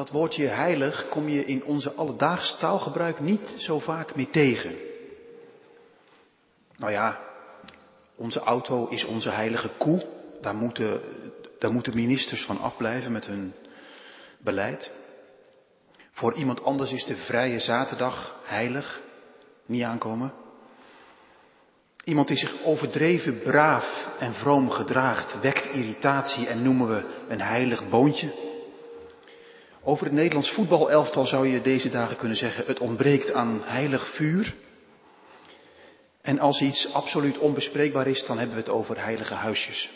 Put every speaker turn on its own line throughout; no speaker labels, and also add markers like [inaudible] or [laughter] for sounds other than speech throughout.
Dat woordje heilig kom je in onze alledaags taalgebruik niet zo vaak meer tegen. Nou ja, onze auto is onze heilige koe. Daar moeten, daar moeten ministers van afblijven met hun beleid. Voor iemand anders is de vrije zaterdag heilig. Niet aankomen. Iemand die zich overdreven braaf en vroom gedraagt, wekt irritatie en noemen we een heilig boontje. Over het Nederlands voetbalelftal zou je deze dagen kunnen zeggen, het ontbreekt aan heilig vuur. En als iets absoluut onbespreekbaar is, dan hebben we het over heilige huisjes.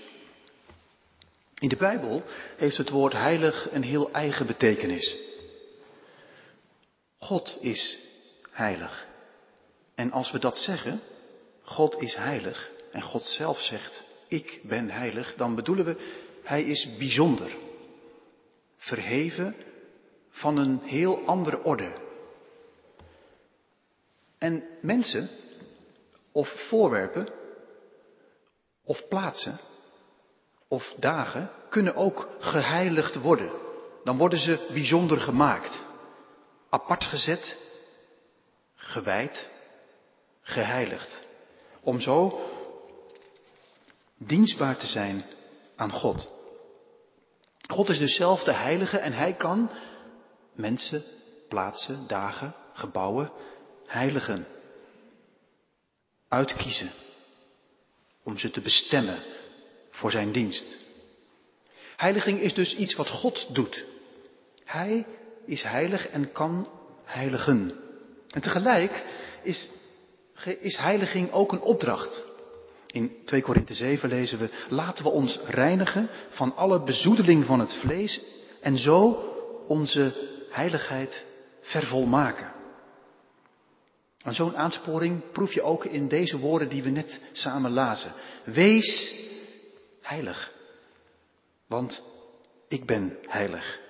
In de Bijbel heeft het woord heilig een heel eigen betekenis. God is heilig. En als we dat zeggen, God is heilig, en God zelf zegt, ik ben heilig, dan bedoelen we, Hij is bijzonder, verheven van een heel andere orde. En mensen, of voorwerpen, of plaatsen, of dagen, kunnen ook geheiligd worden. Dan worden ze bijzonder gemaakt, apart gezet, gewijd, geheiligd. Om zo dienstbaar te zijn aan God. God is dus zelf de heilige en hij kan mensen, plaatsen, dagen, gebouwen heiligen. Uitkiezen. Om ze te bestemmen voor zijn dienst. Heiliging is dus iets wat God doet. Hij is heilig en kan heiligen. En tegelijk is is heiliging ook een opdracht. In 2 Korinthe 7 lezen we, laten we ons reinigen van alle bezoedeling van het vlees en zo onze heiligheid vervolmaken. En zo'n aansporing proef je ook in deze woorden die we net samen lazen. Wees heilig, want ik ben heilig.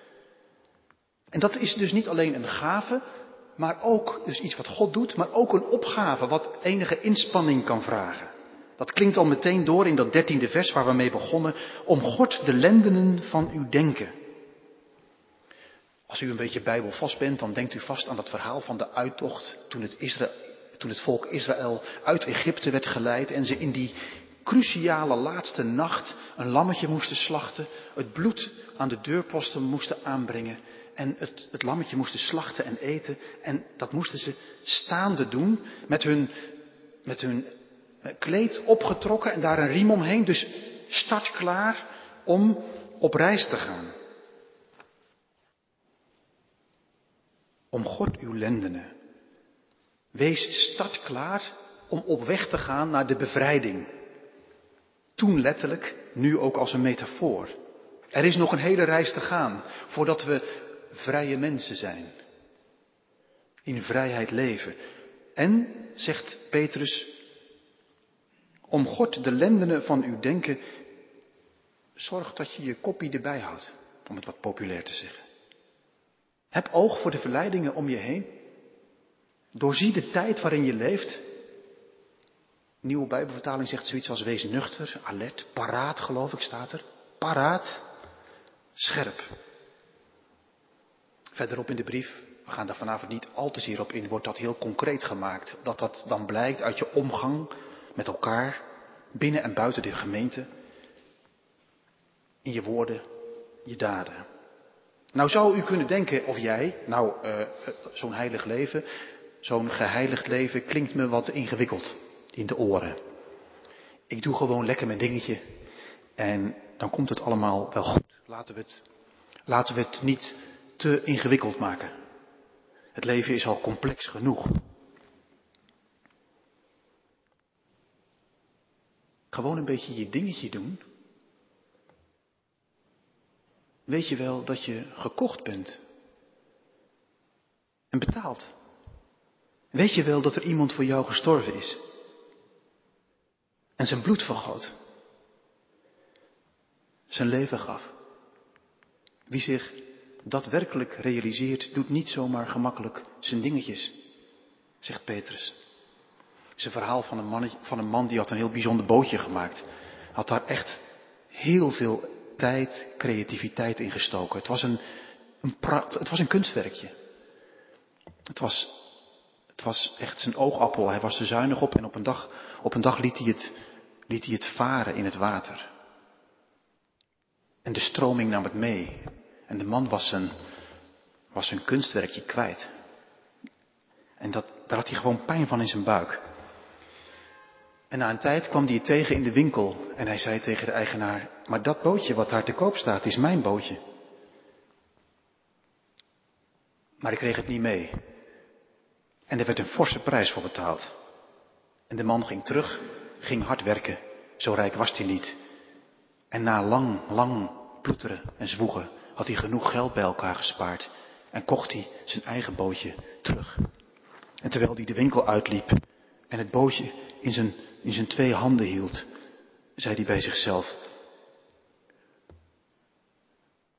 En dat is dus niet alleen een gave, maar ook dus iets wat God doet, maar ook een opgave wat enige inspanning kan vragen. Dat klinkt al meteen door in dat dertiende vers waar we mee begonnen. Om God de lendenen van uw denken. Als u een beetje bijbelvast bent, dan denkt u vast aan dat verhaal van de uittocht toen het, toen het volk Israël uit Egypte werd geleid en ze in die cruciale laatste nacht een lammetje moesten slachten, het bloed aan de deurposten moesten aanbrengen en het, het lammetje moesten slachten en eten. En dat moesten ze staande doen met hun, met hun kleed opgetrokken en daar een riem omheen. Dus startklaar om op reis te gaan. Om God uw lendenen. Wees startklaar om op weg te gaan naar de bevrijding. Toen letterlijk, nu ook als een metafoor. Er is nog een hele reis te gaan voordat we vrije mensen zijn. In vrijheid leven. En, zegt Petrus, om God de lendenen van uw denken, zorg dat je je koppie erbij houdt, om het wat populair te zeggen. Heb oog voor de verleidingen om je heen. Doorzie de tijd waarin je leeft. Nieuwe Bijbelvertaling zegt zoiets als wees nuchter, alert, paraat geloof ik staat er. Paraat, scherp. Verderop in de brief, we gaan daar vanavond niet al te zeer op in, wordt dat heel concreet gemaakt. Dat dat dan blijkt uit je omgang met elkaar, binnen en buiten de gemeente. In je woorden, je daden. Nou zou u kunnen denken, of jij, nou uh, zo'n heilig leven, zo'n geheiligd leven klinkt me wat ingewikkeld in de oren. Ik doe gewoon lekker mijn dingetje en dan komt het allemaal wel goed. Laten we het, laten we het niet te ingewikkeld maken. Het leven is al complex genoeg. Gewoon een beetje je dingetje doen. Weet je wel dat je gekocht bent en betaald? Weet je wel dat er iemand voor jou gestorven is en zijn bloed vergoot? Zijn leven gaf. Wie zich dat werkelijk realiseert, doet niet zomaar gemakkelijk zijn dingetjes, zegt Petrus. Het is een verhaal van een, man, van een man die had een heel bijzonder bootje gemaakt. Had daar echt heel veel tijd, creativiteit in gestoken. Het was een, Een het was een kunstwerkje. Het was, het was echt zijn oogappel. Hij was er zuinig op en op een dag, op een dag liet, hij het, liet hij het varen in het water. En de stroming nam het mee. En de man was zijn, was zijn kunstwerkje kwijt. En dat, daar had hij gewoon pijn van in zijn buik. En na een tijd kwam hij het tegen in de winkel en hij zei tegen de eigenaar, maar dat bootje wat daar te koop staat is mijn bootje. Maar ik kreeg het niet mee. En er werd een forse prijs voor betaald. En de man ging terug, ging hard werken, zo rijk was hij niet. En na lang, lang ploeteren en zwoegen had hij genoeg geld bij elkaar gespaard en kocht hij zijn eigen bootje terug. En terwijl hij de winkel uitliep en het bootje in zijn, in zijn twee handen hield, zei hij bij zichzelf,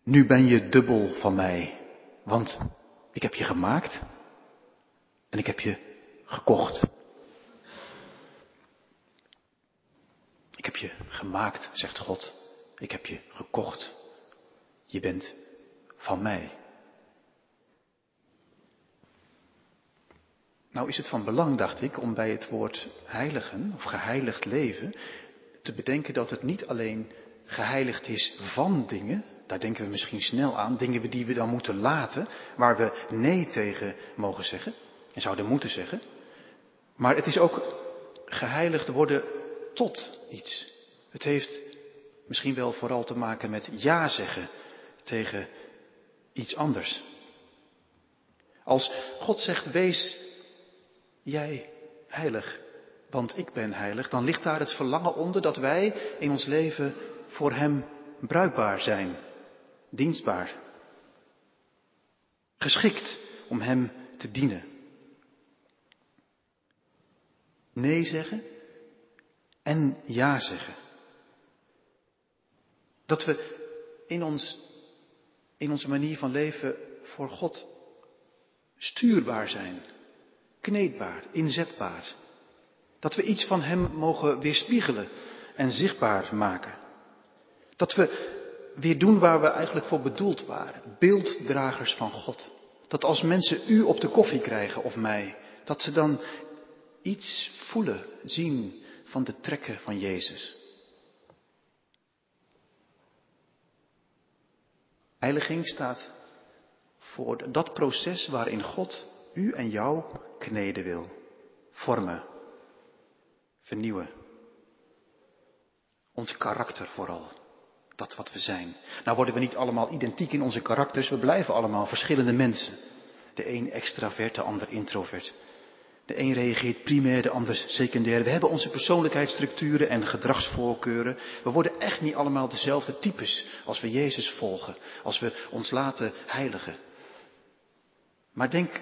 nu ben je dubbel van mij, want ik heb je gemaakt en ik heb je gekocht. Ik heb je gemaakt, zegt God. Ik heb je gekocht. Je bent van mij. Nou is het van belang, dacht ik, om bij het woord heiligen of geheiligd leven te bedenken dat het niet alleen geheiligd is van dingen, daar denken we misschien snel aan, dingen die we dan moeten laten, waar we nee tegen mogen zeggen en zouden moeten zeggen, maar het is ook geheiligd worden tot iets. Het heeft misschien wel vooral te maken met ja zeggen tegen iets anders. Als God zegt, wees jij heilig, want ik ben heilig, dan ligt daar het verlangen onder dat wij in ons leven voor Hem bruikbaar zijn, dienstbaar, geschikt om Hem te dienen. Nee zeggen en ja zeggen. Dat we in, ons, in onze manier van leven voor God stuurbaar zijn, kneedbaar, inzetbaar. Dat we iets van Hem mogen weerspiegelen en zichtbaar maken. Dat we weer doen waar we eigenlijk voor bedoeld waren. Beelddragers van God. Dat als mensen u op de koffie krijgen of mij, dat ze dan iets voelen, zien van de trekken van Jezus. Heiliging staat voor dat proces waarin God u en jou kneden wil, vormen, vernieuwen. Ons karakter vooral, dat wat we zijn. Nou worden we niet allemaal identiek in onze karakters, we blijven allemaal verschillende mensen. De een extravert, de ander introvert. De een reageert primair, de ander secundair. We hebben onze persoonlijkheidsstructuren en gedragsvoorkeuren. We worden echt niet allemaal dezelfde types als we Jezus volgen, als we ons laten heiligen. Maar denk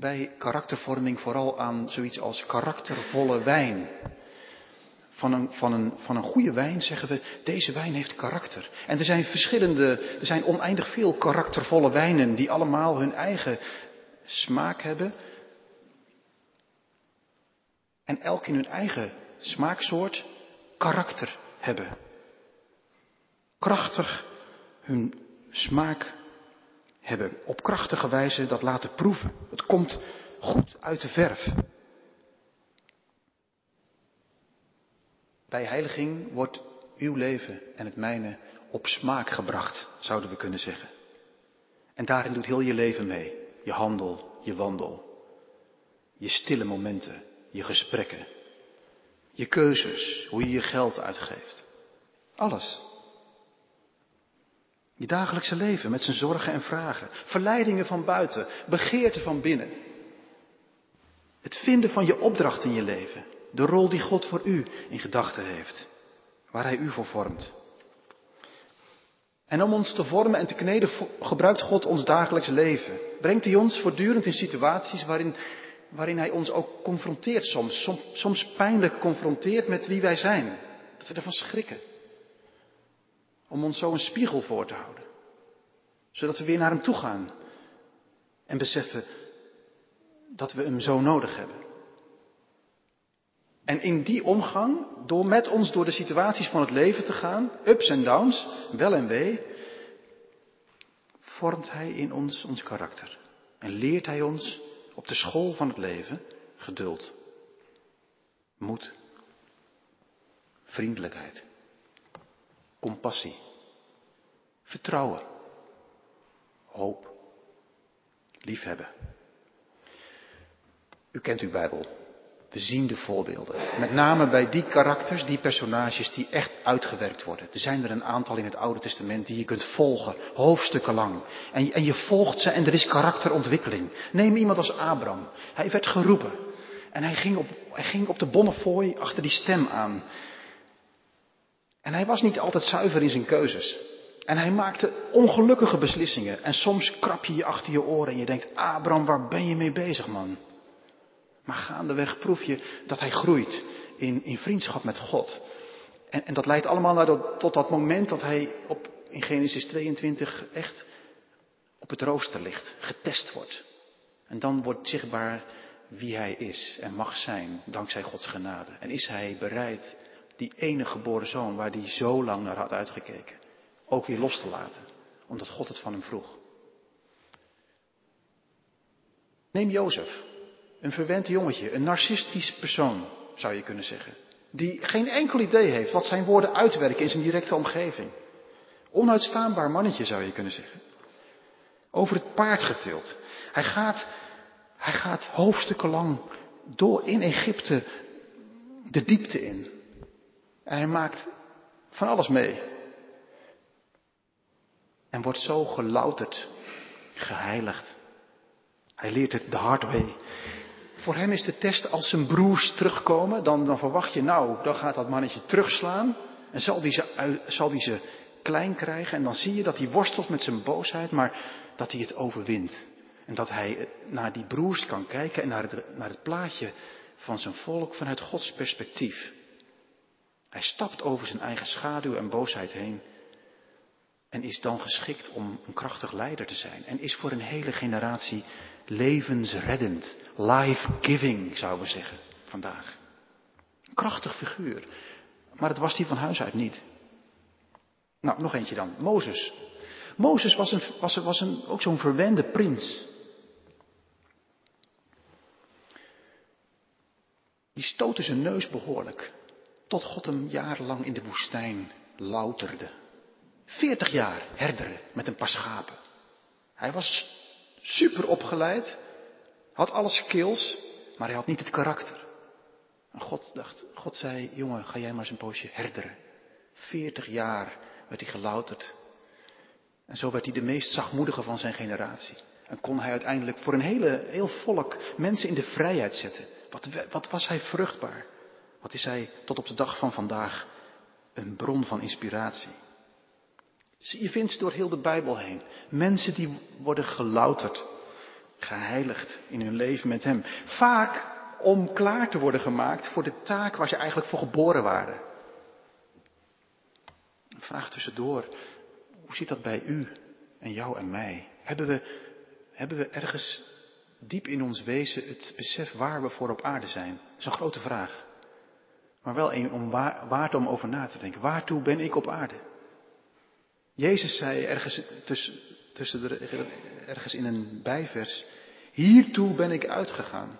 bij karaktervorming vooral aan zoiets als karaktervolle wijn. Van een, van, een, van een goede wijn zeggen we, deze wijn heeft karakter. En er zijn verschillende, er zijn oneindig veel karaktervolle wijnen die allemaal hun eigen smaak hebben. En elk in hun eigen smaaksoort karakter hebben. Krachtig hun smaak hebben op krachtige wijze dat laten proeven. Het komt goed uit de verf. Bij heiliging wordt uw leven en het mijne op smaak gebracht, zouden we kunnen zeggen. En daarin doet heel je leven mee. Je handel, je wandel, je stille momenten, je gesprekken, je keuzes, hoe je je geld uitgeeft. Alles. Je dagelijkse leven met zijn zorgen en vragen, verleidingen van buiten, begeerten van binnen. Het vinden van je opdracht in je leven, de rol die God voor u in gedachten heeft, waar Hij u voor vormt. En om ons te vormen en te kneden gebruikt God ons dagelijks leven. Brengt Hij ons voortdurend in situaties waarin, waarin Hij ons ook confronteert soms, soms, soms pijnlijk confronteert met wie wij zijn. Dat we ervan schrikken om ons zo een spiegel voor te houden. Zodat we weer naar Hem toe gaan en beseffen dat we Hem zo nodig hebben. En in die omgang, door met ons door de situaties van het leven te gaan, ups en downs, wel en wee, vormt Hij in ons ons karakter. En leert Hij ons op de school van het leven geduld, moed, vriendelijkheid, compassie, vertrouwen, hoop, liefhebben. U kent uw Bijbel. We zien de voorbeelden. Met name bij die karakters, die personages die echt uitgewerkt worden. Er zijn er een aantal in het Oude Testament die je kunt volgen, hoofdstukken lang. En je, en je volgt ze en er is karakterontwikkeling. Neem iemand als Abraham. Hij werd geroepen. En hij ging op, hij ging op de bonnefooi achter die stem aan. En hij was niet altijd zuiver in zijn keuzes. En hij maakte ongelukkige beslissingen. En soms krap je je achter je oren en je denkt, Abraham, waar ben je mee bezig, man? Maar gaandeweg proef je dat hij groeit in, in vriendschap met God. En, en dat leidt allemaal naar tot dat moment dat hij op, in Genesis 22 echt op het rooster ligt, getest wordt. En dan wordt zichtbaar wie hij is en mag zijn dankzij Gods genade. En is hij bereid die ene geboren zoon waar hij zo lang naar had uitgekeken, ook weer los te laten, omdat God het van hem vroeg. Neem Jozef. Een verwend jongetje, een narcistisch persoon, zou je kunnen zeggen. Die geen enkel idee heeft wat zijn woorden uitwerken in zijn directe omgeving. Onuitstaanbaar mannetje, zou je kunnen zeggen. Over het paard getild. Hij gaat, hij gaat hoofdstukken lang door in Egypte de diepte in. En hij maakt van alles mee. En wordt zo gelouterd, geheiligd. Hij leert het de hard way. Voor hem is de test als zijn broers terugkomen, dan, dan verwacht je nou, dan gaat dat mannetje terugslaan. En zal die, ze, zal ze klein krijgen. En dan zie je dat hij worstelt met zijn boosheid, maar dat hij het overwint. En dat hij naar die broers kan kijken en naar naar het plaatje van zijn volk vanuit Gods perspectief. Hij stapt over zijn eigen schaduw en boosheid heen. En is dan geschikt om een krachtig leider te zijn. En is voor een hele generatie levensreddend. Life-giving, zouden we zeggen, vandaag. Een krachtig figuur. Maar het was die van huis uit niet. Nou, nog eentje dan. Mozes. Mozes was, een, was, was een, ook zo'n verwende prins. Die stootte zijn neus behoorlijk. Tot God hem jarenlang in de woestijn louterde. Veertig jaar herderen met een paar schapen. Hij was super opgeleid, had alle skills, maar hij had niet het karakter. En God dacht, God zei, jongen, ga jij maar eens een poosje herderen. Veertig jaar werd hij gelouterd. En zo werd hij de meest zachtmoedige van zijn generatie. En kon hij uiteindelijk voor een hele, heel volk mensen in de vrijheid zetten. Wat, wat was hij vruchtbaar? Wat is hij tot op de dag van vandaag een bron van inspiratie? Je vindt ze door heel de Bijbel heen. Mensen die worden gelouterd, geheiligd in hun leven met Hem. Vaak om klaar te worden gemaakt voor de taak waar ze eigenlijk voor geboren waren. Een vraag tussendoor. Hoe zit dat bij u en jou en mij? Hebben we, hebben we ergens diep in ons wezen het besef waar we voor op aarde zijn? Dat is een grote vraag. Maar wel een om waar, waard om over na te denken. Waartoe ben ik op aarde? Jezus zei ergens, tussen, tussen ergens in een bijvers, hiertoe ben ik uitgegaan.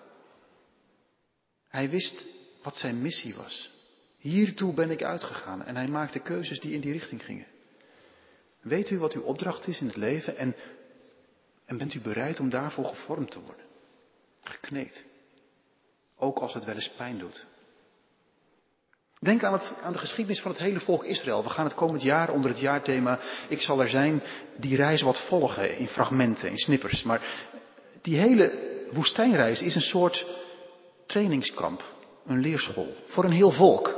Hij wist wat zijn missie was. Hiertoe ben ik uitgegaan en hij maakte keuzes die in die richting gingen. Weet u wat uw opdracht is in het leven en, en bent u bereid om daarvoor gevormd te worden? Gekneed. Ook als het wel eens pijn doet. Denk aan, het, aan, de geschiedenis van het hele volk Israël. We gaan het komend jaar onder het jaarthema Ik zal er zijn, die reis wat volgen in fragmenten, in snippers. Maar die hele woestijnreis is een soort trainingskamp, een leerschool voor een heel volk.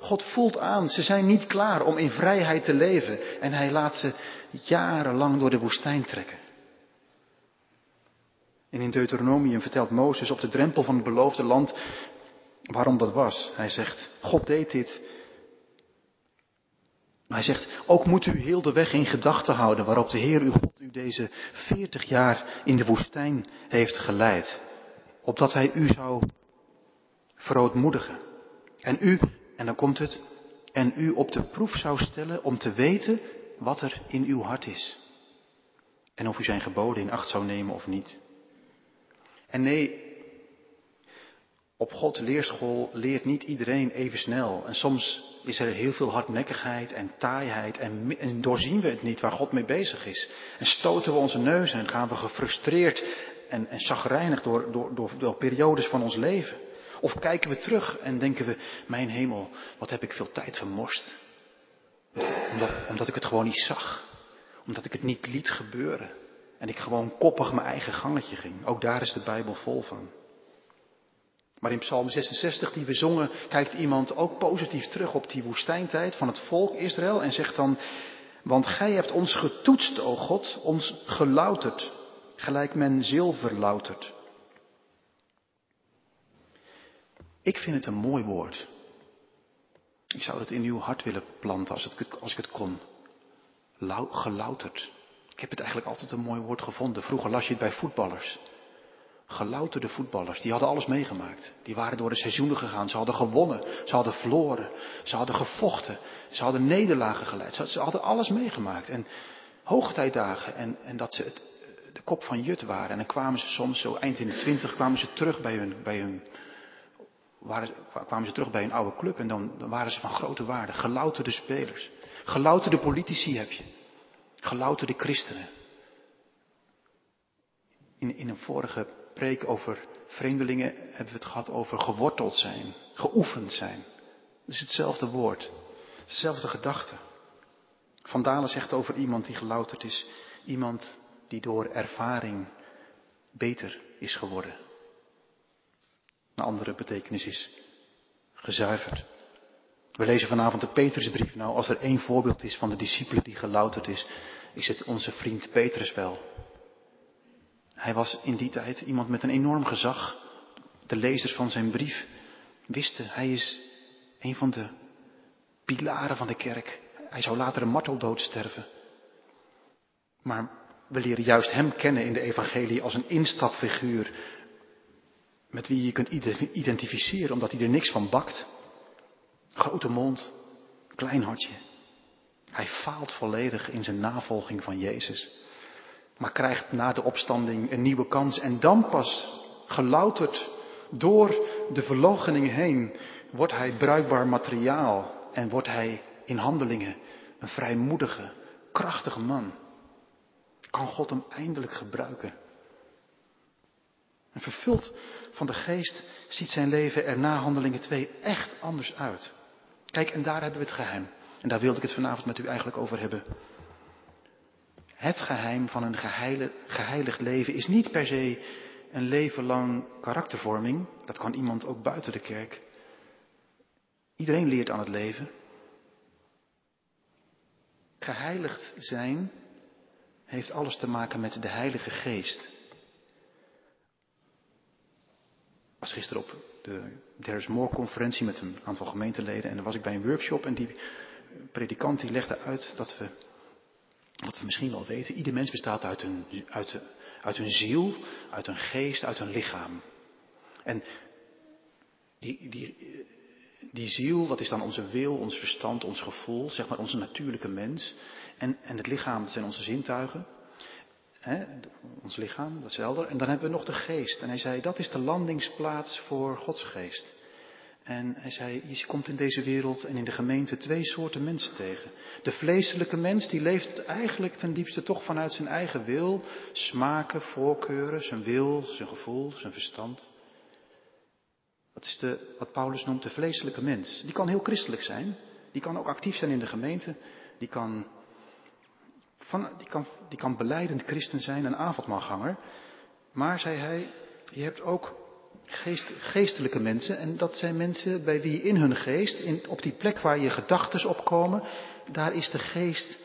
God voelt aan, ze zijn niet klaar om in vrijheid te leven en hij laat ze jarenlang door de woestijn trekken. En in Deuteronomium vertelt Mozes op de drempel van het beloofde land waarom dat was. Hij zegt, God deed dit. hij zegt, ook moet u heel de weg in gedachten houden waarop de Heer uw God u deze veertig jaar in de woestijn heeft geleid. Opdat hij u zou verootmoedigen. En u, en dan komt het, en u op de proef zou stellen om te weten wat er in uw hart is. En of u zijn geboden in acht zou nemen of niet. En nee, op Gods leerschool leert niet iedereen even snel. En soms is er heel veel hardnekkigheid en taaiheid en, en, doorzien we het niet waar God mee bezig is. En stoten we onze neus en gaan we gefrustreerd en, en chagrijnig door, door, door, door periodes van ons leven. Of kijken we terug en denken we, mijn hemel, wat heb ik veel tijd vermorst. Omdat, omdat ik het gewoon niet zag. Omdat ik het niet liet gebeuren. En ik gewoon koppig mijn eigen gangetje ging. Ook daar is de Bijbel vol van. Maar in Psalm 66 die we zongen, kijkt iemand ook positief terug op die woestijntijd van het volk Israël en zegt dan, want gij hebt ons getoetst, o God, ons gelouterd, gelijk men zilver loutert. Ik vind het een mooi woord. Ik zou het in uw hart willen planten als, het, als ik het kon. gelouterd. Ik heb het eigenlijk altijd een mooi woord gevonden. Vroeger las je het bij voetballers. Gelouterde voetballers, die hadden alles meegemaakt. Die waren door de seizoenen gegaan. Ze hadden gewonnen. Ze hadden verloren. Ze hadden gevochten. Ze hadden nederlagen geleid. Ze, hadden alles meegemaakt. En hoogtijdagen. En, en dat ze het, de kop van Jut waren. En dan kwamen ze soms, zo eind in de twintig, kwamen ze terug bij hun, bij hun waren, kwamen ze terug bij een oude club en dan, dan waren ze van grote waarde. Gelouterde spelers. Gelouterde politici heb je. Gelouterde christenen. In, in een vorige preek over vreemdelingen hebben we het gehad over geworteld zijn, geoefend zijn. Het is hetzelfde woord, hetzelfde gedachte. Van Dalen zegt over iemand die gelouterd is, iemand die door ervaring beter is geworden. Een andere betekenis is gezuiverd. We lezen vanavond de Petrusbrief. Nou, als er één voorbeeld is van de discipelen die gelouterd is, is het onze vriend Petrus wel. Hij was in die tijd iemand met een enorm gezag. De lezers van zijn brief wisten, hij is een van de pilaren van de kerk. Hij zou later een marteldood sterven. Maar we leren juist hem kennen in de evangelie als een instapfiguur met wie je kunt identificeren omdat hij er niks van bakt. Grote mond, klein hartje. Hij faalt volledig in zijn navolging van Jezus. Maar krijgt na de opstanding een nieuwe kans en dan pas gelouterd door de verloochening heen wordt hij bruikbaar materiaal en wordt hij in handelingen een vrijmoedige, krachtige man. Kan God hem eindelijk gebruiken? En vervuld van de geest ziet zijn leven er na handelingen 2 echt anders uit. Kijk, en daar hebben we het geheim. En daar wilde ik het vanavond met u eigenlijk over hebben. Het geheim van een geheiligd leven is niet per se een leven lang karaktervorming. Dat kan iemand ook buiten de kerk. Iedereen leert aan het leven. Geheiligd zijn heeft alles te maken met de Heilige Geest. was gisteren op de There's More conferentie met een aantal gemeenteleden en dan was ik bij een workshop en die predikant die legde uit dat we, wat we misschien wel weten, ieder mens bestaat uit een, uit, uit een ziel, uit een geest, uit een lichaam. En die, die, die ziel, dat is dan onze wil, ons verstand, ons gevoel, zeg maar onze natuurlijke mens. En, en het lichaam, dat zijn onze zintuigen ons lichaam, dat is helder. En dan hebben we nog de geest. En hij zei, dat is de landingsplaats voor Gods geest. En hij zei, je komt in deze wereld en in de gemeente twee soorten mensen tegen. De vleeselijke mens, die leeft eigenlijk ten diepste toch vanuit zijn eigen wil, smaken, voorkeuren, zijn wil, zijn gevoel, zijn verstand. Dat is de, wat Paulus noemt de vleeselijke mens. Die kan heel christelijk zijn. Die kan ook actief zijn in de gemeente. Die kan van, die, kan, die kan beleidend christen zijn, een avondmaalganger. Maar, zei hij, je hebt ook geest, geestelijke mensen. En dat zijn mensen bij wie in hun geest, in, op die plek waar je gedachten opkomen, daar is de geest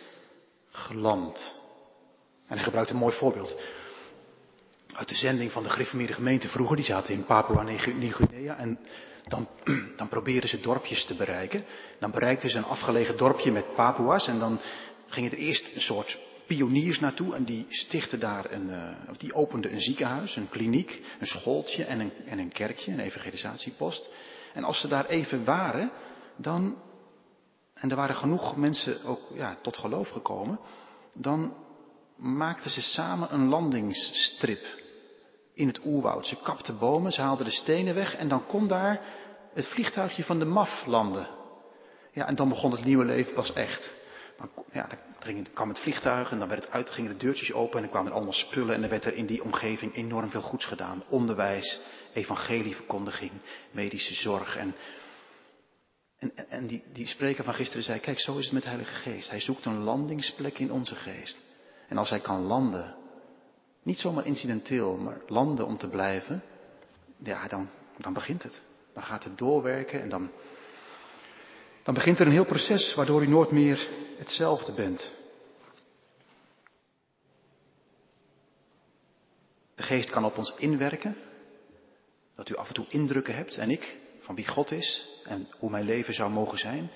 geland. En hij gebruikt een mooi voorbeeld. Uit de zending van de gereformeerde gemeente vroeger, die zaten in Papua Nieuw-Guinea. En dan, [clears throat] dan probeerden ze dorpjes te bereiken. Dan bereikten ze een afgelegen dorpje met Papua's. En dan gingen er eerst een soort pioniers naartoe en die stichtten daar een, uh, of die openden een ziekenhuis, een kliniek, een schooltje en een, en een kerkje, een evangelisatiepost. En als ze daar even waren, dan, en er waren genoeg mensen ook ja, tot geloof gekomen, dan maakten ze samen een landingsstrip in het oerwoud. Ze kapten bomen, ze haalden de stenen weg en dan kon daar het vliegtuigje van de MAF landen. Ja, en dan begon het nieuwe leven pas echt. Dan, dan kwam het vliegtuig en dan werd het uit, gingen de deurtjes open en er kwamen allemaal spullen en er werd er in die omgeving enorm veel goeds gedaan. Onderwijs, evangelieverkondiging, medische zorg en en, en die, die spreker van gisteren zei, kijk, zo is het met de Heilige Geest. Hij zoekt een landingsplek in onze geest. En als hij kan landen, niet zomaar incidenteel, maar landen om te blijven, ja, dan, dan begint het. Dan gaat het doorwerken en dan, dan begint er een heel proces waardoor u nooit meer hetzelfde bent. De geest kan op ons inwerken, dat u af en toe indrukken hebt en ik, van wie God is en hoe mijn leven zou mogen zijn.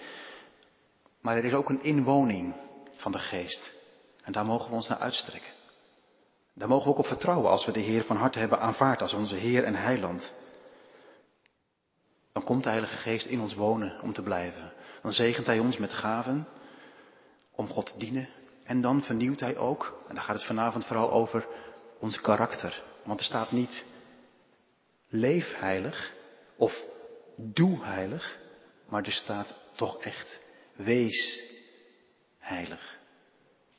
Maar er is ook een inwoning van de geest. En daar mogen we ons naar uitstrekken. Daar mogen we ook op vertrouwen als we de Heer van harte hebben aanvaard als onze Heer en Heiland. Komt de Heilige Geest in ons wonen om te blijven. Dan zegent Hij ons met gaven om God te dienen. En dan vernieuwt Hij ook, en daar gaat het vanavond vooral over, ons karakter. Want er staat niet leef heilig of doe heilig, maar er staat toch echt wees heilig.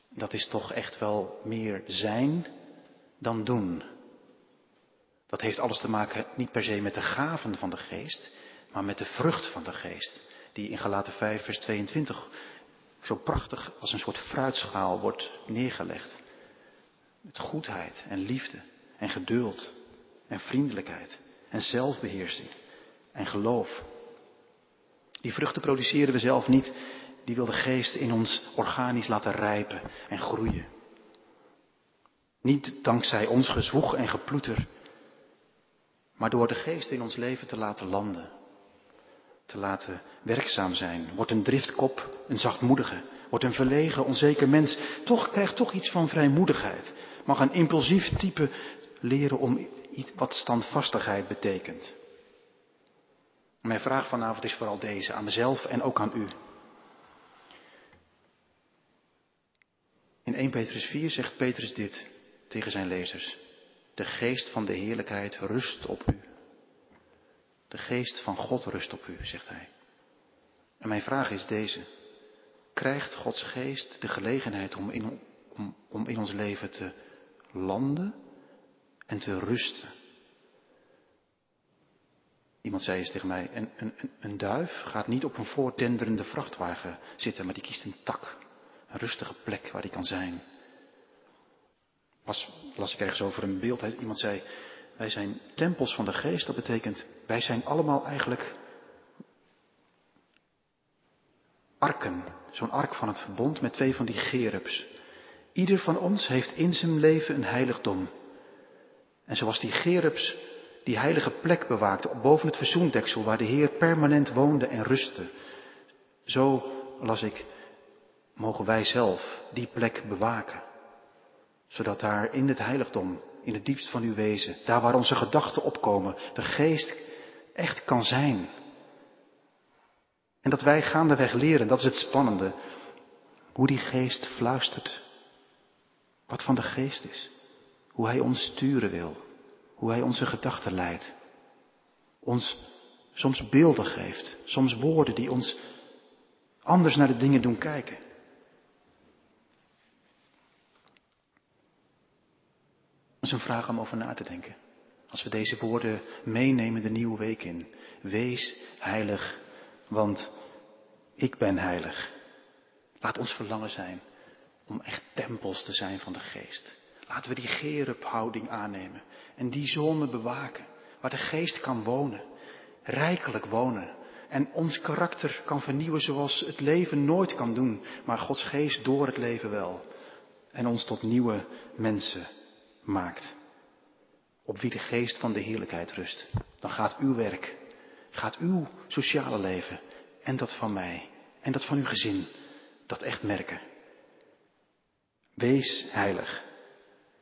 Dat is toch echt wel meer zijn dan doen. Dat heeft alles te maken niet per se met de gaven van de geest, maar met de vrucht van de geest. Die in Galaten 5 vers 22 zo prachtig als een soort fruitschaal wordt neergelegd. Met goedheid en liefde en geduld en vriendelijkheid en zelfbeheersing en geloof. Die vruchten produceren we zelf niet, die wil de geest in ons organisch laten rijpen en groeien. Niet dankzij ons gezwoeg en geploeter, maar door de geest in ons leven te laten landen, te laten werkzaam zijn. Wordt een driftkop een zachtmoedige, wordt een verlegen, onzeker mens, toch krijgt toch iets van vrijmoedigheid. Mag een impulsief type leren om iets wat standvastigheid betekent. Mijn vraag vanavond is vooral deze, aan mezelf en ook aan u. In 1 Petrus 4 zegt Petrus dit tegen zijn lezers. De geest van de heerlijkheid rust op u. Geest van God rust op u, zegt hij. En mijn vraag is deze. Krijgt Gods geest de gelegenheid om in, om, om in ons leven te landen en te rusten? Iemand zei eens tegen mij, een, een, een duif gaat niet op een voortenderende vrachtwagen zitten, maar die kiest een tak. Een rustige plek waar hij kan zijn. Pas las ik ergens over een beeld. Iemand zei, wij zijn tempels van de geest. Dat betekent, wij zijn allemaal eigenlijk arken. Zo'n ark van het verbond met twee van die gerubs. Ieder van ons heeft in zijn leven een heiligdom. En zoals die gerubs die heilige plek bewaakte boven het verzoendeksel waar de Heer permanent woonde en rustte. Zo, las ik, mogen wij zelf die plek bewaken. Zodat daar in het heiligdom, in het diepst van uw wezen, daar waar onze gedachten opkomen, de geest echt kan zijn. En dat wij gaandeweg leren, dat is het spannende, hoe die geest fluistert. Wat van de geest is. Hoe hij ons sturen wil. Hoe hij onze gedachten leidt. Ons soms beelden geeft. Soms woorden die ons anders naar de dingen doen kijken. Is een vraag om over na te denken. Als we deze woorden meenemen de nieuwe week in. Wees heilig, want ik ben heilig. Laat ons verlangen zijn om echt tempels te zijn van de geest. Laten we die gerubhouding aannemen en die zone bewaken, waar de geest kan wonen, rijkelijk wonen en ons karakter kan vernieuwen zoals het leven nooit kan doen, maar Gods geest door het leven wel en ons tot nieuwe mensen maakt. Op wie de geest van de heerlijkheid rust. Dan gaat uw werk, gaat uw sociale leven en dat van mij en dat van uw gezin, dat echt merken. Wees heilig.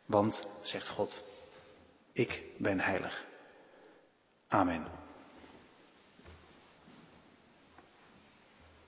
Want, zegt God, ik ben heilig. Amen.